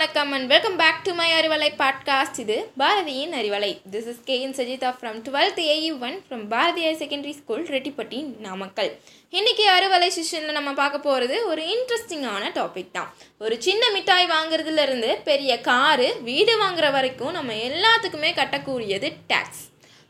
வணக்கம் and welcome back to my Arivalai podcast இது பாரதியின் Arivalai. This is K in Sajitha from twelfth A one from Bharathiyar secondary school Rettipatti Namakkal. இன்னைக்கு அறுவலை செஷனில் நம்ம பார்க்க போகிறது ஒரு இன்ட்ரெஸ்டிங்கான டாபிக் தான். ஒரு சின்ன மிட்டாய் வாங்குறதுலேருந்து பெரிய காரு வீடு வாங்குற வரைக்கும் நம்ம எல்லாத்துக்குமே கட்டக்கூடியது டேக்ஸ்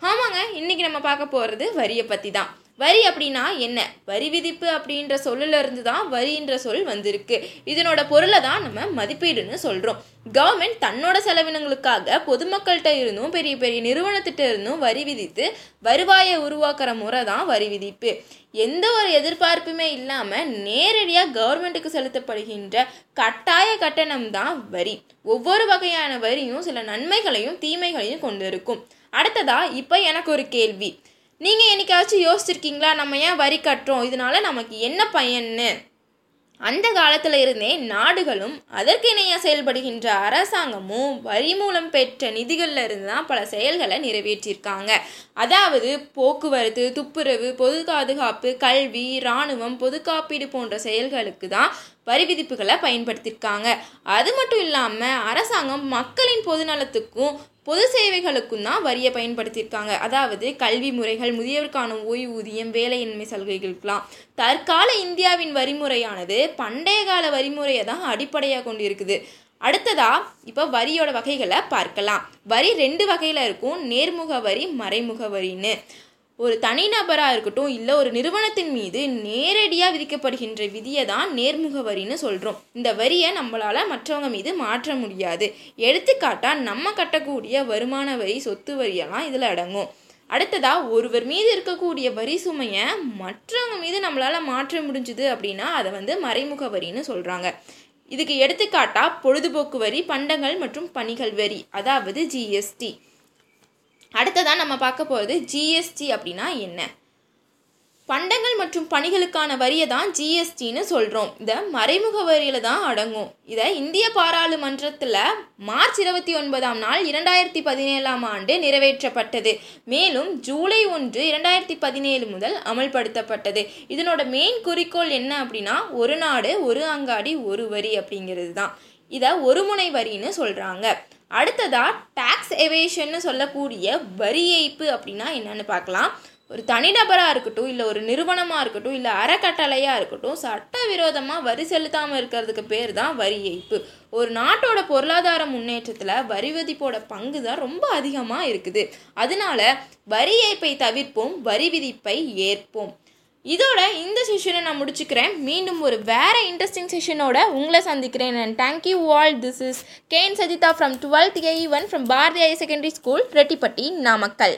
ஆமாங்க இன்னைக்கு நம்ம பார்க்க போகிறது வரியை பற்றி தான். வரி அப்படின்னா என்ன? வரி விதிப்பு அப்படின்ற சொல்லிலிருந்து தான் வரின்ற சொல் வந்திருக்கு. இதனோட பொருளை தான் நம்ம மதிப்பீடுன்னு சொல்கிறோம் கவர்மெண்ட் தன்னோட செலவினங்களுக்காக பொதுமக்கள்கிட்ட இருந்தும் பெரிய பெரிய நிறுவனத்திட்ட இருந்தும் வரி விதித்து வருவாயை உருவாக்குற முறை தான் வரி விதிப்பு. எந்த ஒரு எதிர்பார்ப்புமே இல்லாமல் நேரடியாக கவர்மெண்ட்டுக்கு செலுத்தப்படுகின்ற கட்டாய கட்டணம் தான் வரி. ஒவ்வொரு வகையான வரியும் சில நன்மைகளையும் தீமைகளையும் கொண்டு இருக்கும் அடுத்ததா இப்போ எனக்கு ஒரு கேள்வி. நீங்கள் என்னைக்காச்சும் யோசிச்சிருக்கீங்களா? நம்ம ஏன் வரி கட்டுறோம்? இதனால நமக்கு என்ன பயன்னு? அந்த காலத்தில் இருந்தே நாடுகளும் அதற்கு இணையாக செயல்படுகின்ற அரசாங்கமும் வரி மூலம் பெற்ற நிதிகளில் இருந்து தான் பல செயல்களை நிறைவேற்றியிருக்காங்க அதாவது போக்குவரத்து துப்புரவு பொது பாதுகாப்பு கல்வி இராணுவம் பொது காப்பீடு போன்ற செயல்களுக்கு தான் வரி விதிப்புகளை பயன்படுத்தியிருக்காங்க அது மட்டும் இல்லாமல் அரசாங்கம் மக்களின் பொதுநலத்துக்கும் பொது சேவைகளுக்கும் தான் வரியை பயன்படுத்தியிருக்காங்க. அதாவது கல்வி முறைகள் முதியவருக்கான ஓய்வூதியம் வேலையின்மை சலுகைகளுக்கெல்லாம். தற்கால இந்தியாவின் வரிமுறையானது பண்டைய கால வரிமுறையை தான் அடிப்படையாக கொண்டு இருக்குது அடுத்ததா இப்போ வரியோட வகைகளை பார்க்கலாம். வரி ரெண்டு வகையில் இருக்கும். நேர்முக வரி மறைமுக வரின்னு. ஒரு தனிநபராக இருக்கட்டும் இல்லை ஒரு நிறுவனத்தின் மீது நேரடியாக விதிக்கப்படுகின்ற விதியை தான் நேர்முக வரின்னு சொல்கிறோம் இந்த வரியை நம்மளால் மற்றவங்க மீது மாற்ற முடியாது. எடுத்துக்காட்டாக நம்ம கட்டக்கூடிய வருமான வரி சொத்து வரியெல்லாம் இதில் அடங்கும். அடுத்ததாக ஒருவர் மீது இருக்கக்கூடிய வரி சுமையை மற்றவங்க மீது நம்மளால் மாற்ற முடிஞ்சுது அப்படின்னா அதை வந்து மறைமுக வரின்னு சொல்கிறாங்க இதுக்கு எடுத்துக்காட்டாக பொழுதுபோக்கு வரி பண்டங்கள் மற்றும் பணிகள் வரி அதாவது ஜிஎஸ்டி அடுத்ததான் நம்ம பார்க்க போகிறது ஜிஎஸ்டி அப்படின்னா என்ன? பண்டங்கள் மற்றும் பணிகளுக்கான வரியை தான் ஜிஎஸ்டின்னு சொல்கிறோம் இதை மறைமுக வரியில் தான் அடங்கும். இதை இந்திய பாராளுமன்றத்தில் மார்ச் இருபத்தி ஒன்பதாம் நாள் இரண்டாயிரத்தி பதினேழாம் ஆண்டு நிறைவேற்றப்பட்டது. மேலும் ஜூலை ஒன்று இரண்டாயிரத்தி பதினேழு முதல் அமல்படுத்தப்பட்டது. இதனோட மெயின் குறிக்கோள் என்ன அப்படின்னா ஒரு நாடு ஒரு அங்காடி ஒரு வரி அப்படிங்கிறது தான். இதை ஒரு முனை வரின்னு சொல்கிறாங்க அடுத்ததாக டேக்ஸ் எவேஷன்னு சொல்லக்கூடிய வரி ஏய்ப்பு அப்படின்னா என்னன்னு பார்க்கலாம். ஒரு தனிநபராக இருக்கட்டும் இல்லை ஒரு நிறுவனமாக இருக்கட்டும் இல்லை அறக்கட்டளையாக இருக்கட்டும் சட்டவிரோதமாக வரி செலுத்தாமல் இருக்கிறதுக்கு பேர் தான் வரி ஏய்ப்பு. ஒரு நாட்டோட பொருளாதார முன்னேற்றத்தில் வரி விதிப்போட பங்கு தான் ரொம்ப அதிகமாக இருக்குது. அதனால வரி ஏய்ப்பை தவிர்ப்போம் வரி விதிப்பை ஏற்போம். இதோட இந்த செஷனை நான் முடிச்சுக்கிறேன். மீண்டும் ஒரு வேற இன்ட்ரெஸ்டிங் செஷனோட உங்களை சந்திக்கிறேன். And thank you all this is can Sajitha from twelfth A one from Bharathiya secondary school Rettipatti Namakkal